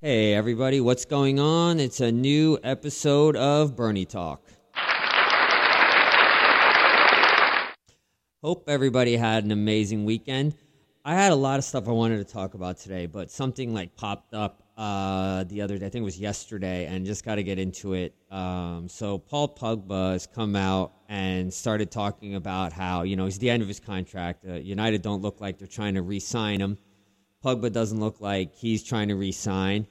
Hey, everybody, what's going on? It's a new episode of Bernie Talk. Hope everybody had an amazing weekend. I had a lot of stuff I wanted to talk about today, but something like popped up uh, the other day. I think it was yesterday, and just got to get into it. Um, so Paul Pogba has come out and started talking about how you know he's the end of his contract. Uh, United don't look like they're trying to re-sign him. Pogba doesn't look like he's trying to re-sign.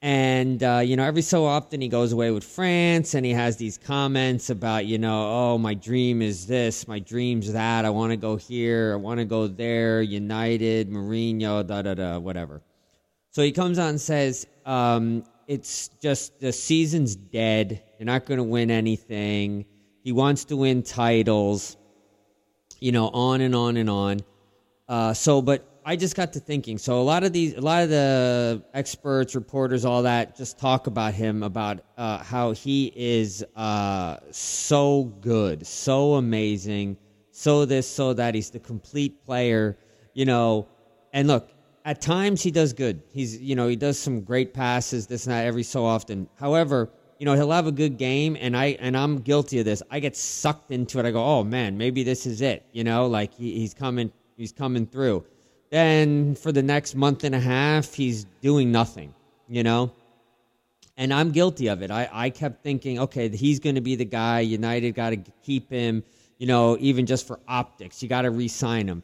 And uh, you know, every so often he goes away with France, and he has these comments about, you know, oh, my dream is this, my dream's that. I want to go here, I want to go there. United, Mourinho, da da da, whatever. So he comes out and says, um, it's just the season's dead. You're not going to win anything. He wants to win titles. You know, on and on and on. Uh, so, but I just got to thinking. So a lot of these, a lot of the experts, reporters, all that, just talk about him about uh, how he is uh, so good, so amazing, so this, so that. He's the complete player, you know. And look, at times he does good. He's, you know, he does some great passes, this and that, every so often. However, you know, he'll have a good game, and I and I'm guilty of this. I get sucked into it. I go, oh man, maybe this is it. You know, like he, he's coming, he's coming through then for the next month and a half, he's doing nothing, you know? And I'm guilty of it. I, I kept thinking, okay, he's going to be the guy. United got to keep him, you know, even just for optics. You got to re sign him.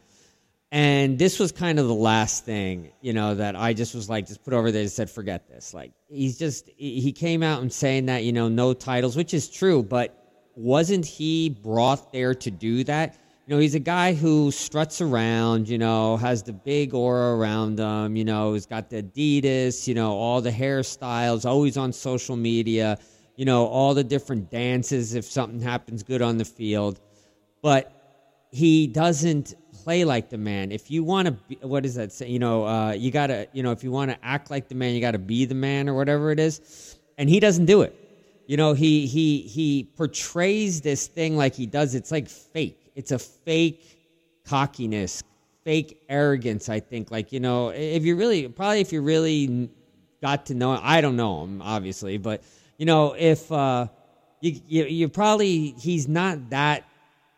And this was kind of the last thing, you know, that I just was like, just put over there and said, forget this. Like, he's just, he came out and saying that, you know, no titles, which is true, but wasn't he brought there to do that? You know, he's a guy who struts around, you know, has the big aura around him, you know, he's got the Adidas, you know, all the hairstyles, always on social media, you know, all the different dances if something happens good on the field. But he doesn't play like the man. If you want to, what does that say? You know, uh, you got to, you know, if you want to act like the man, you got to be the man or whatever it is. And he doesn't do it. You know, he he he portrays this thing like he does. It's like fake it's a fake cockiness, fake arrogance. I think, like you know, if you really, probably if you really got to know, him, I don't know him obviously, but you know, if uh, you, you you probably he's not that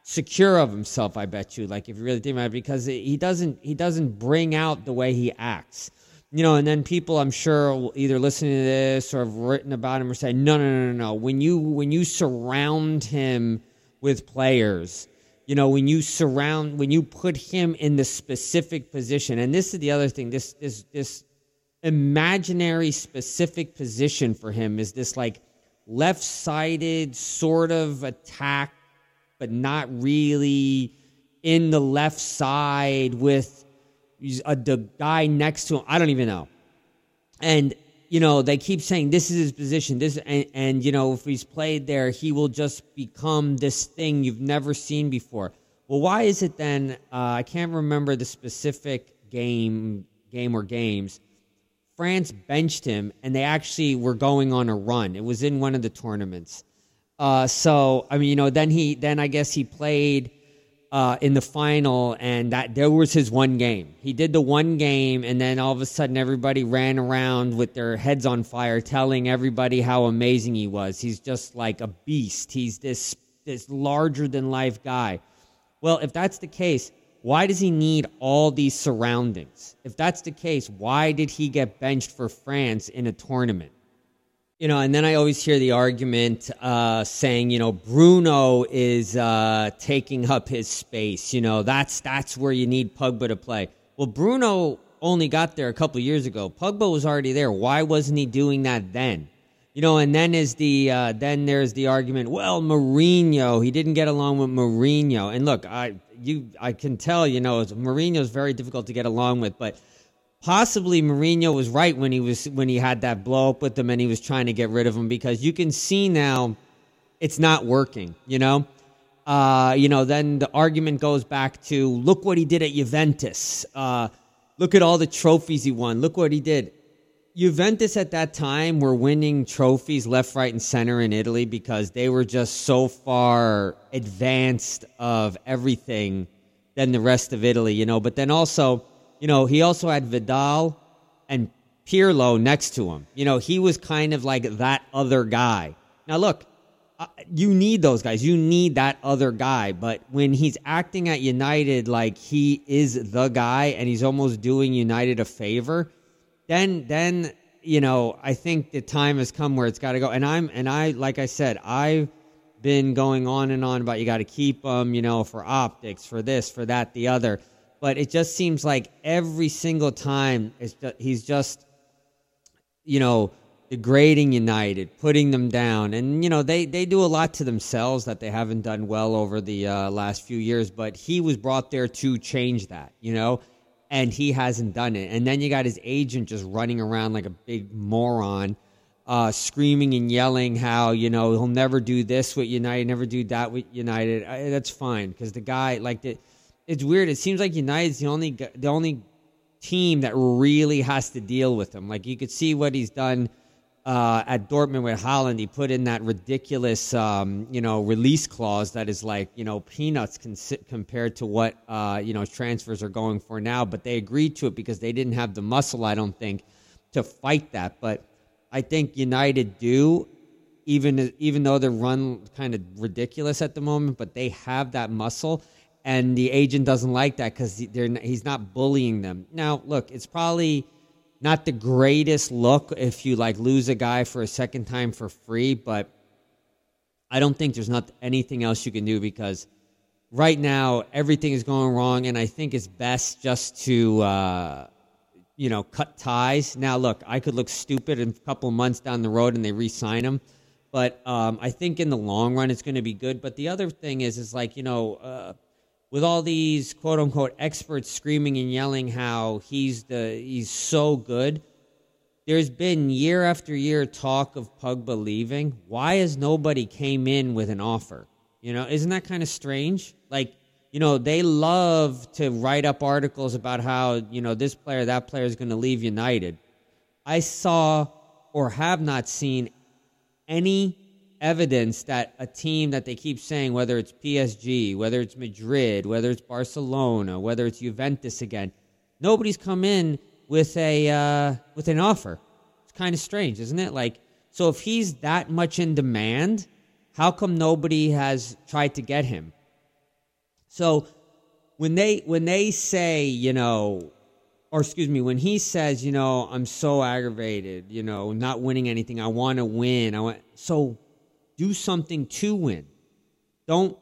secure of himself. I bet you, like if you really think about it, because he doesn't he doesn't bring out the way he acts. You know, and then people, I'm sure, either listen to this or have written about him or say, no, no, no, no, no. When you when you surround him with players you know when you surround when you put him in the specific position and this is the other thing this this this imaginary specific position for him is this like left-sided sort of attack but not really in the left side with a, the guy next to him. I don't even know. And you know, they keep saying this is his position. This and, and, you know, if he's played there, he will just become this thing you've never seen before. Well, why is it then? Uh, I can't remember the specific game, game or games. France benched him, and they actually were going on a run. It was in one of the tournaments. Uh, so I mean, you know, then he, then I guess he played uh, in the final, and that there was his one game. He did the one game, and then all of a sudden, everybody ran around with their heads on fire, telling everybody how amazing he was. He's just like a beast. He's this this larger than life guy. Well, if that's the case, why does he need all these surroundings? If that's the case, why did he get benched for France in a tournament? You know, and then I always hear the argument uh, saying, you know, Bruno is uh, taking up his space. You know, that's that's where you need Pogba to play. Well, Bruno only got there a couple years ago. Pogba was already there. Why wasn't he doing that then? You know, and then is the uh, then there's the argument. Well, Mourinho, he didn't get along with Mourinho. And look, I you I can tell, you know, Mourinho is very difficult to get along with, but possibly Mourinho was right when he was when he had that blow up with him and he was trying to get rid of him because you can see now it's not working. You know, uh, you know. Then the argument goes back to look what he did at Juventus. Uh, look at all the trophies he won. Look what he did. Juventus at that time were winning trophies left, right, and center in Italy because they were just so far advanced of everything than the rest of Italy, you know. But then also you know, he also had Vidal and Pirlo next to him. You know, he was kind of like that other guy. Now, look, uh, you need those guys. You need that other guy. But when he's acting at United like he is the guy and he's almost doing United a favor, then then you know I think the time has come where it's got to go. And I'm and I like I said I've been going on and on about you got to keep them, you know, for optics, for this, for that, the other. But it just seems like every single time just, he's just you know, degrading United, putting them down. And, you know, they, they do a lot to themselves that they haven't done well over the uh, last few years, but he was brought there to change that, you know, and he hasn't done it. And then you got his agent just running around like a big moron. Uh, screaming and yelling how you know he'll never do this with United, never do that with United. I, that's fine because the guy like the, it's weird. It seems like United's the only the only team that really has to deal with him. Like you could see what he's done uh, at Dortmund with Haaland. He put in that ridiculous, um, you know, release clause that is like you know peanuts compared to what uh, you know transfers are going for now. But they agreed to it because they didn't have the muscle, I don't think, to fight that. But I think United do. Even even though they're run kind of ridiculous at the moment, but they have that muscle, and the agent doesn't like that because he's not bullying them. Now, look, it's probably not the greatest look if you like lose a guy for a second time for free, but I don't think there's not anything else you can do because right now everything is going wrong, and I think it's best just to. Uh, you know, cut ties. Now, look, I could look stupid in a couple months down the road and they re-sign him, but um, I think in the long run it's going to be good. But the other thing is, is like you know, uh, with all these quote unquote experts screaming and yelling how he's the he's so good. There's been year after year talk of Pogba leaving. Why has nobody came in with an offer? You know, isn't that kind of strange? Like, you know, they love to write up articles about how, you know, this player, that player is going to leave United. I saw or have not seen any evidence that a team that they keep saying, whether it's PSG, whether it's Madrid, whether it's Barcelona, whether it's Juventus again, nobody's come in with a uh, with an offer. It's kind of strange, isn't it? Like, so if he's that much in demand, how come nobody has tried to get him? So when they when they say, you know, or excuse me, when he says, you know, I'm so aggravated, you know, not winning anything, I want to win. I want so do something to win. Don't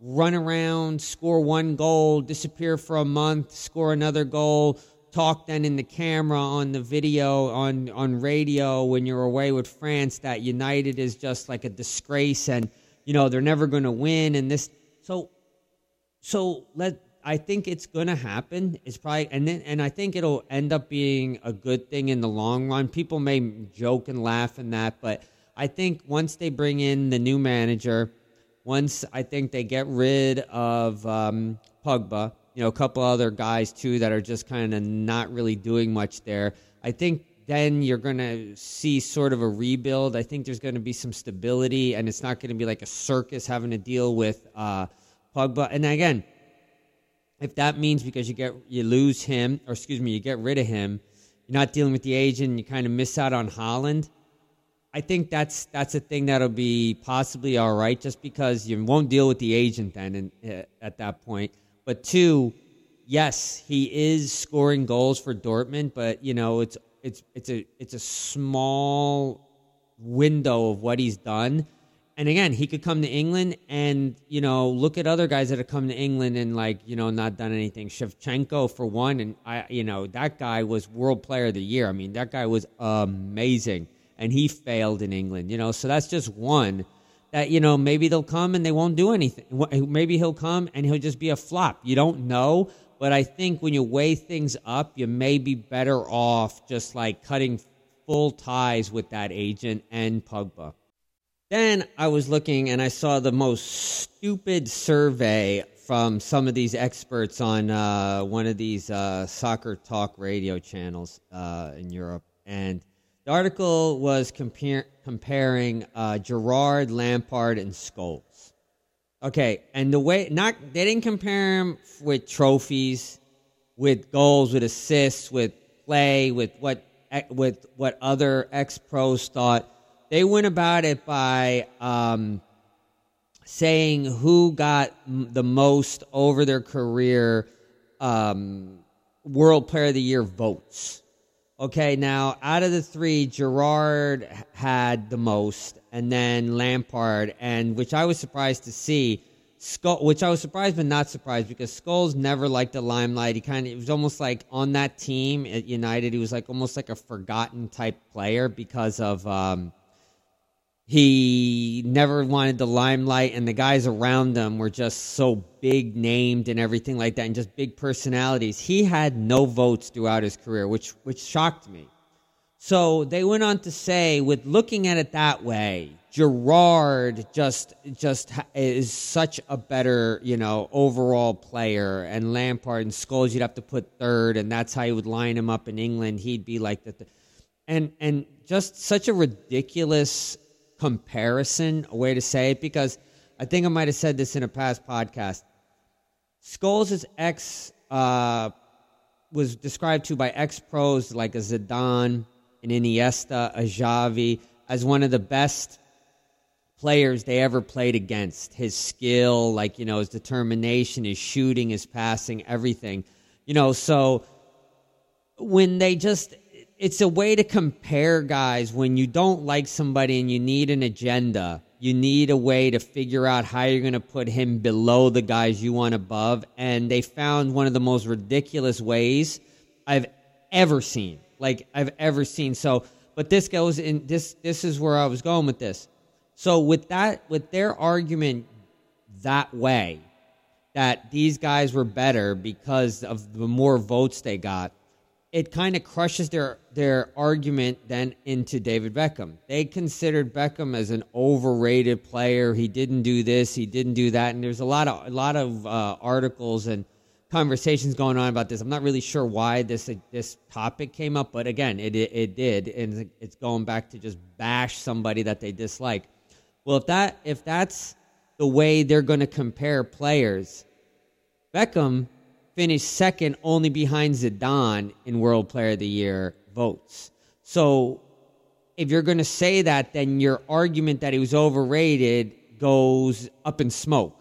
run around, score one goal, disappear for a month, score another goal, talk then in the camera on the video on on radio when you're away with France that United is just like a disgrace and you know they're never going to win and this so so let I think it's going to happen. It's probably and then and I think it'll end up being a good thing in the long run. People may joke and laugh and that, but I think once they bring in the new manager, once I think they get rid of um, Pogba, you know, a couple other guys too that are just kind of not really doing much there. I think then you're going to see sort of a rebuild. I think there's going to be some stability, and it's not going to be like a circus having to deal with uh, Pogba. And again, if that means because you get you lose him, or excuse me, you get rid of him, you're not dealing with the agent, and you kind of miss out on Haaland. I think that's that's a thing that'll be possibly all right, just because you won't deal with the agent then in, uh, at that point. But two, yes, he is scoring goals for Dortmund, but you know it's it's it's a it's a small window of what he's done. And again, he could come to England and you know look at other guys that have come to England and like you know not done anything. Shevchenko for one, and I you know that guy was World Player of the Year. I mean that guy was amazing and he failed in England. You know, so that's just one that you know maybe they'll come and they won't do anything. Maybe he'll come and he'll just be a flop. You don't know, but I think when you weigh things up, you may be better off just like cutting full ties with that agent and Pogba. Then I was looking and I saw the most stupid survey from some of these experts on uh, one of these uh, soccer talk radio channels uh, in Europe, and the article was compar- comparing uh, Gerrard, Lampard, and Scholes. Okay, and the way not they didn't compare him with trophies, with goals, with assists, with play, with what eh, with what other ex pros thought. They went about it by um, saying who got the most over their career um, World Player of the Year votes. Okay, now out of the three, Gerrard had the most, and then Lampard, and which I was surprised to see. Scholes, which I was surprised but not surprised because Scholes never liked the limelight. He kind of it was almost like on that team at United, he was like almost like a forgotten type player because of um, he never wanted the limelight and the guys around him were just so big named and everything like that and just big personalities he had no votes throughout his career which which shocked me so they went on to say with looking at it that way Gerrard just just is such a better you know overall player, and Lampard and Scholes you'd have to put third, and that's how you would line him up in England. He'd be like the, th- and and just such a ridiculous comparison a way to say it because I think I might have said this in a past podcast. Scholes' ex uh, was described to by ex pros like a Zidane, an Iniesta, a Xavi as one of the best players they ever played against. His skill, like, you know, his determination, his shooting, his passing, everything. You know, so when they just it's a way to compare guys when you don't like somebody and you need an agenda. You need a way to figure out how you're going to put him below the guys you want above. And they found one of the most ridiculous ways I've ever seen. Like I've ever seen. So, but this goes in this this is where I was going with this. So with that with their argument that way that these guys were better because of the more votes they got it kind of crushes their their argument then into David Beckham. They considered Beckham as an overrated player. He didn't do this, he didn't do that, and there's a lot of a lot of uh, articles and conversations going on about this. I'm not really sure why this uh, this topic came up, but again, it, it it did, and it's going back to just bash somebody that they dislike. Well, if that if that's the way they're going to compare players, Beckham finished second only behind Zidane in World Player of the Year votes. So if you're going to say that, then your argument that he was overrated goes up in smoke.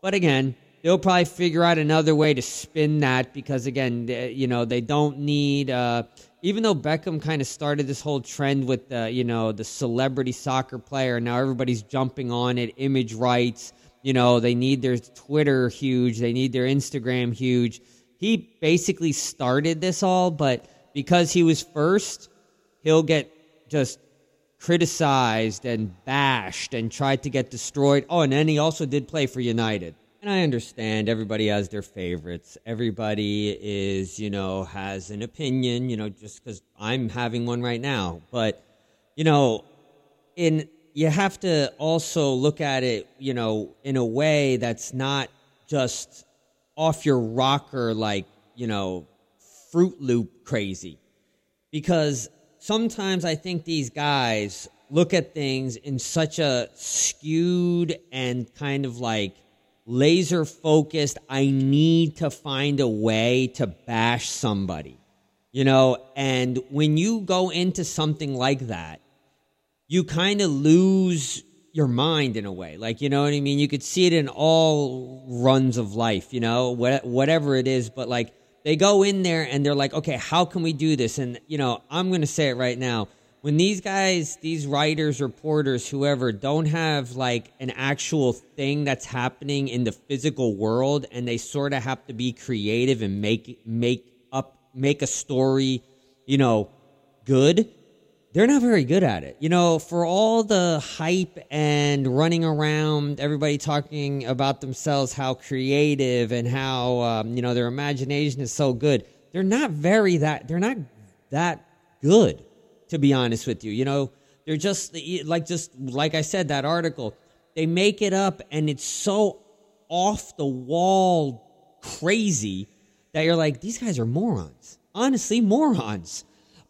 But again, they'll probably figure out another way to spin that because, again, they, you know, they don't need. Uh, even though Beckham kind of started this whole trend with the, you know, the celebrity soccer player, now everybody's jumping on it, image rights, you know, they need their Twitter huge, they need their Instagram huge. He basically started this all, but because he was first, he'll get just criticized and bashed and tried to get destroyed. Oh, and then he also did play for United. And I understand everybody has their favorites. Everybody is, you know, has an opinion, you know, just because I'm having one right now. But, you know, in you have to also look at it, you know, in a way that's not just off your rocker, like, you know, Fruit Loop crazy. Because sometimes I think these guys look at things in such a skewed and kind of like laser focused, I need to find a way to bash somebody, you know? And when you go into something like that, you kind of lose your mind in a way. Like, you know what I mean? You could see it in all runs of life, you know, what, whatever it is. But like, they go in there and they're like, okay, how can we do this? And, you know, I'm going to say it right now. When these guys, these writers, reporters, whoever, don't have like an actual thing that's happening in the physical world and they sort of have to be creative and make, make up, make a story, you know, good they're not very good at it. You know, for all the hype and running around, everybody talking about themselves, how creative and how, um, you know, their imagination is so good. They're not very that, they're not that good, to be honest with you. You know, they're just like, just like I said, that article, they make it up and it's so off the wall crazy that you're like, these guys are morons. Honestly, morons.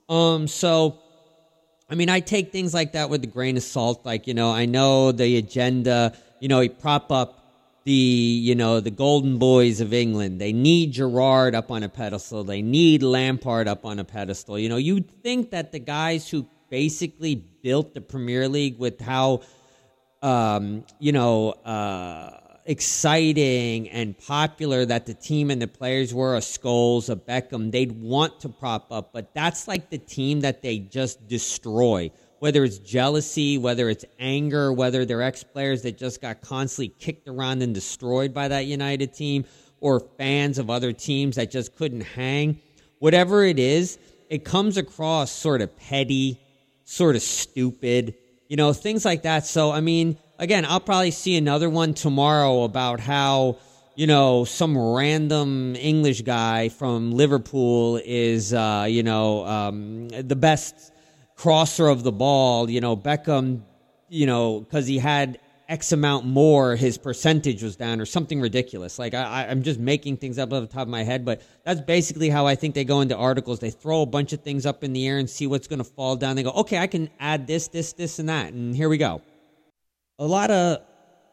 Um, so, I mean, I take things like that with a grain of salt. Like, you know, I know the agenda, you know, he prop up the, you know, the golden boys of England. They need Gerrard up on a pedestal. They need Lampard up on a pedestal. You know, you'd think that the guys who basically built the Premier League with how, um, you know, uh, exciting and popular that the team and the players were a Scholes, a Beckham, they'd want to prop up, but that's like the team that they just destroy whether it's jealousy, whether it's anger, whether they're ex players that just got constantly kicked around and destroyed by that United team, or fans of other teams that just couldn't hang. Whatever it is, it comes across sort of petty, sort of stupid, you know, things like that. So, I mean, again, I'll probably see another one tomorrow about how you know, some random English guy from Liverpool is, uh, you know, um, the best crosser of the ball. You know, Beckham, you know, because he had X amount more, his percentage was down or something ridiculous. Like I, I'm just making things up off the top of my head, but that's basically how I think they go into articles. They throw a bunch of things up in the air and see what's going to fall down. They go, okay, I can add this, this, this, and that, and here we go. A lot of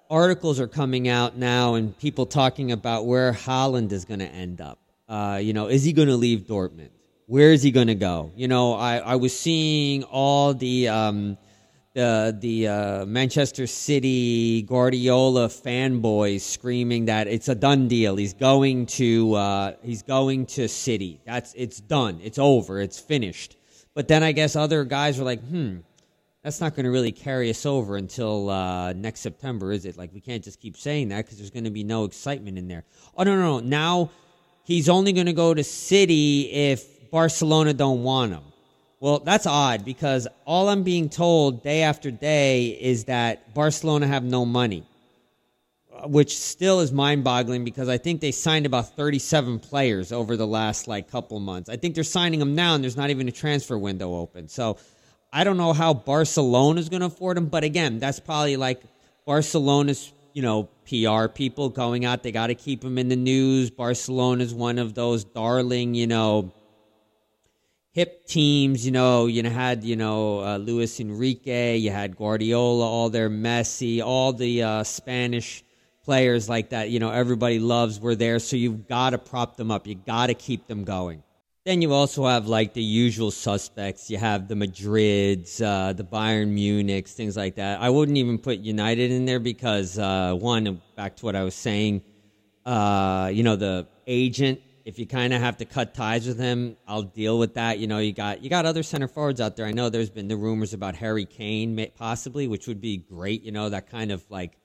articles are coming out now, and people talking about where Haaland is going to end up. Uh, you know, is he going to leave Dortmund? where is he going to go? You know, I, I was seeing all the um, the the uh, Manchester City Guardiola fanboys screaming that it's a done deal. He's going to uh, he's going to City. That's it's done. It's over. It's finished. But then I guess other guys were like, hmm, that's not going to really carry us over until uh, next September, is it? Like we can't just keep saying that because there's going to be no excitement in there. Oh no, no, no. Now he's only going to go to City if Barcelona don't want him. Well, that's odd because all I'm being told day after day is that Barcelona have no money, which still is mind-boggling because I think they signed about 37 players over the last like couple months. I think they're signing them now and there's not even a transfer window open. So, I don't know how Barcelona is going to afford him, but again, that's probably like Barcelona's, you know, PR people going out. They got to keep him in the news. Barcelona's one of those darling, you know, hip teams. You know, you had you know uh, Luis Enrique, you had Guardiola, all their Messi, all the uh, Spanish players like that. You know, everybody loves were there, so you've got to prop them up. You got to keep them going. Then you also have like the usual suspects. You have the Madrids, uh, the Bayern Munichs, things like that. I wouldn't even put United in there because uh, one, back to what I was saying, uh, you know, the agent if you kind of have to cut ties with him, I'll deal with that. You know, you got you got other center forwards out there. I know there's been the rumors about Harry Kane possibly, which would be great. You know, that kind of like,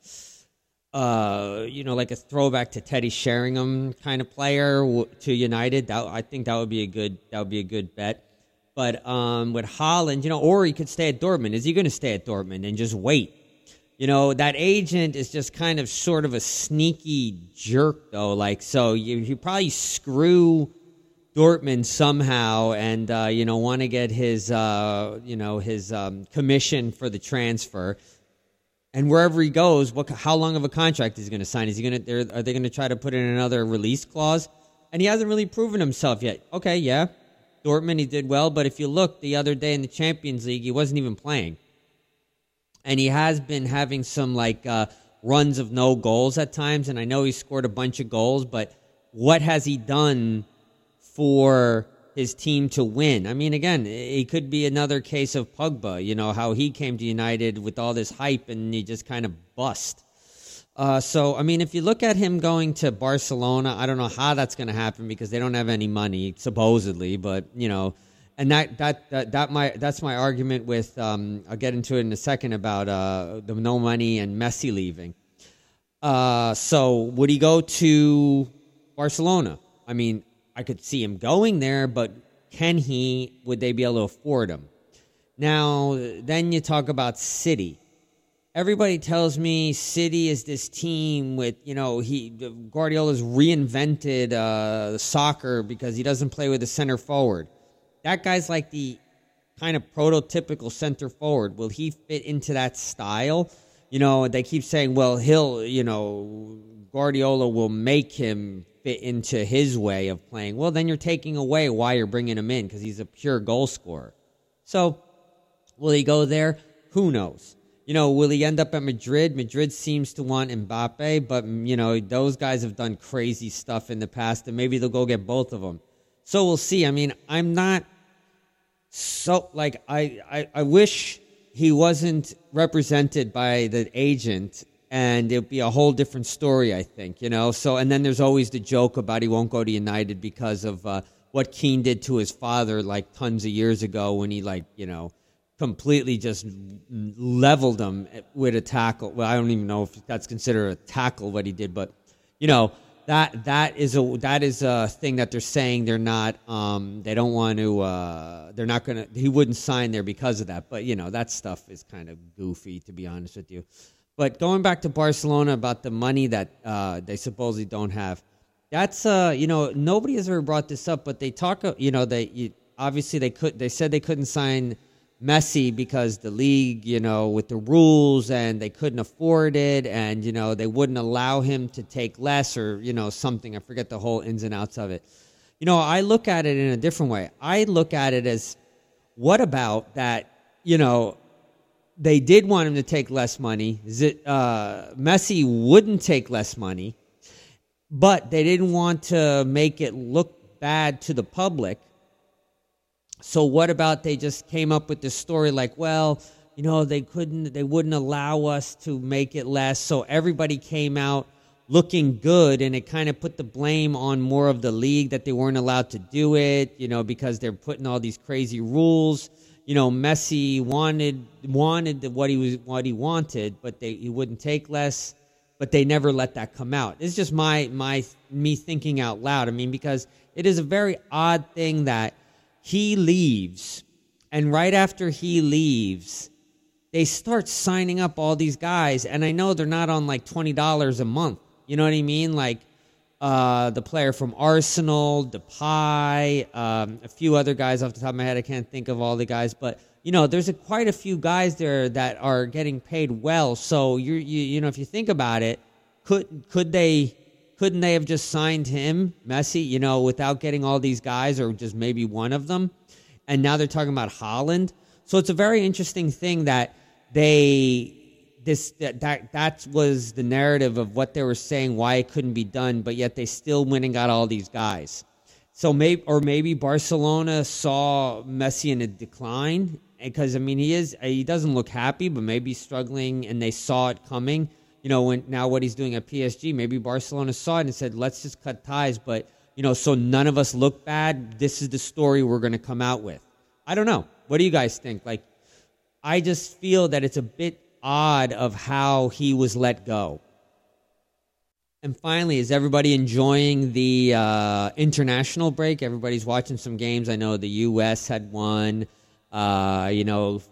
uh, you know, like a throwback to Teddy Sheringham kind of player to United. That I think that would be a good that would be a good bet. But um, with Haaland, you know, or he could stay at Dortmund. Is he going to stay at Dortmund and just wait? you know that agent is just kind of sort of a sneaky jerk though like so you, you probably screw Dortmund somehow and uh, you know want to get his uh, you know his um, commission for the transfer and wherever he goes what how long of a contract is he going to sign? Is he going to are they going to try to put in another release clause? And he hasn't really proven himself yet. Okay yeah Dortmund he did well but if you look the other day in the Champions League he wasn't even playing. And he has been having some like uh, runs of no goals at times. And I know he scored a bunch of goals, but what has he done for his team to win? I mean, again, it could be another case of Pogba. You know how he came to United with all this hype and he just kind of bust. Uh, so, I mean, if you look at him going to Barcelona, I don't know how that's going to happen because they don't have any money, supposedly. But you know, and that that that, that my that's my argument with um, I'll get into it in a second about uh, the no money and Messi leaving. Uh, so would he go to Barcelona? I mean, I could see him going there, but can he? Would they be able to afford him? Now, then you talk about City. Everybody tells me City is this team with you know he Guardiola's reinvented uh, soccer because he doesn't play with a center forward that guy's like the kind of prototypical center forward. Will he fit into that style? You know, they keep saying, well, he'll, you know, Guardiola will make him fit into his way of playing. Well, then you're taking away why you're bringing him in because he's a pure goal scorer. So, will he go there? Who knows? You know, will he end up at Madrid? Madrid seems to want Mbappe, but mm, you know those guys have done crazy stuff in the past, and maybe they'll go get both of them. So we'll see. I mean, I'm not so like I, I, I wish he wasn't represented by the agent and it'd be a whole different story, I think, you know. So, and then there's always the joke about he won't go to United because of uh, what Keane did to his father, like tons of years ago, when he, like, you know, completely just leveled him with a tackle. Well, I don't even know if that's considered a tackle what he did, but you know, that that is a that is a thing that they're saying they're not um, they don't want to uh, they're not gonna he wouldn't sign there because of that but you know that stuff is kind of goofy to be honest with you but going back to Barcelona about the money that uh, they supposedly don't have that's uh you know nobody has ever brought this up but they talk you know they you, obviously they could they said they couldn't sign Messi because the league, you know, with the rules and they couldn't afford it and, you know, they wouldn't allow him to take less or, you know, something. I forget the whole ins and outs of it. You know, I look at it in a different way. I look at it as what about that, you know, they did want him to take less money. Uh, Messi wouldn't take less money, but they didn't want to make it look bad to the public so what about they just came up with this story like, well, you know, they couldn't, they wouldn't allow us to make it less. So everybody came out looking good, and it kind of put the blame on more of the league that they weren't allowed to do it, you know, because they're putting all these crazy rules. You know, Messi wanted wanted what he was what he wanted, but they he wouldn't take less. But they never let that come out. It's just my my me thinking out loud. I mean, because it is a very odd thing that he leaves, and right after he leaves, they start signing up all these guys. And I know they're not on like $20 a month. You know what I mean? Like uh, the player from Arsenal, Depay, um, a few other guys off the top of my head. I can't think of all the guys, but you know, there's a, quite a few guys there that are getting paid well. So you you you know, if you think about it, could could they couldn't they have just signed him, Messi, you know, without getting all these guys or just maybe one of them? And now they're talking about Haaland. So it's a very interesting thing that they this that that, that was the narrative of what they were saying why it couldn't be done, but yet they still went and got all these guys. So maybe or maybe Barcelona saw Messi in a decline because I mean he is he doesn't look happy, but maybe struggling, and they saw it coming you know, when now what he's doing at PSG, maybe Barcelona saw it and said, let's just cut ties. But, you know, so none of us look bad. This is the story we're going to come out with. I don't know. What do you guys think? Like, I just feel that it's a bit odd of how he was let go. And finally, is everybody enjoying the uh, international break? Everybody's watching some games. I know the U.S. had one. Uh, you know,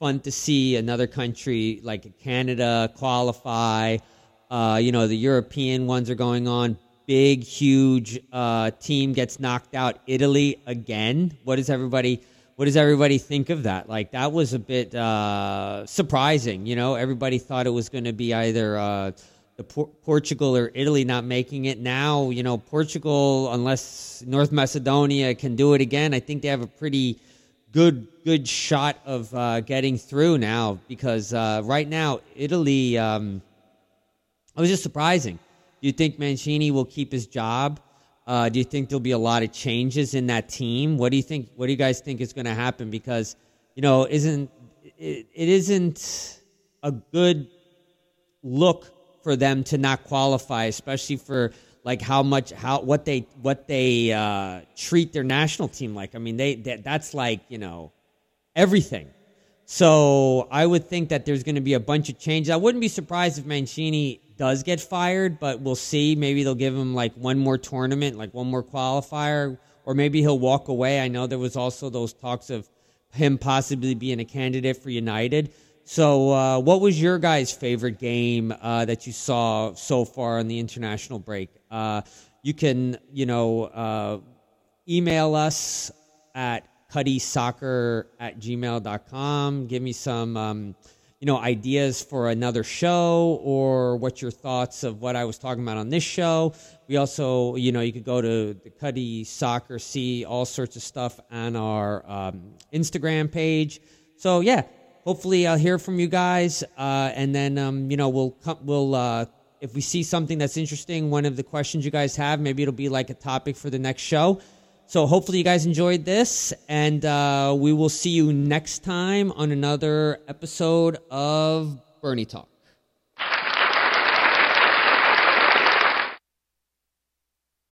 fun to see another country like Canada qualify. Uh, you know, the European ones are going on. Big, huge uh, team gets knocked out. Italy again. What is everybody? What does everybody think of that? Like that was a bit uh, surprising. You know, everybody thought it was going to be either uh, the Por- Portugal or Italy not making it. Now, you know, Portugal, unless North Macedonia can do it again, I think they have a pretty good good shot of uh, getting through now because uh, right now Italy. Um, it was just surprising. Do you think Mancini will keep his job? Uh, do you think there'll be a lot of changes in that team? What do you think? What do you guys think is going to happen? Because you know, isn't it, it isn't a good look for them to not qualify, especially for like how much how what they what they uh, treat their national team like. I mean, they, they that's like you know everything. So I would think that there's going to be a bunch of changes. I wouldn't be surprised if Mancini does get fired, but we'll see. Maybe they'll give him like one more tournament, like one more qualifier, or maybe he'll walk away. I know there was also those talks of him possibly being a candidate for United. So, uh, what was your guys' favorite game uh, that you saw so far on the international break? Uh, you can, you know, uh, email us at cuddysoccer at gmail.com. Give me some, um, you know, ideas for another show or what your thoughts of what I was talking about on this show. We also, you know, you could go to the Cuddy Soccer, see all sorts of stuff on our um, Instagram page. So, yeah, hopefully I'll hear from you guys, uh, and then um, you know we'll come, we'll uh, if we see something that's interesting, one of the questions you guys have, maybe it'll be like a topic for the next show. So hopefully you guys enjoyed this, and uh, we will see you next time on another episode of Bernie Talk.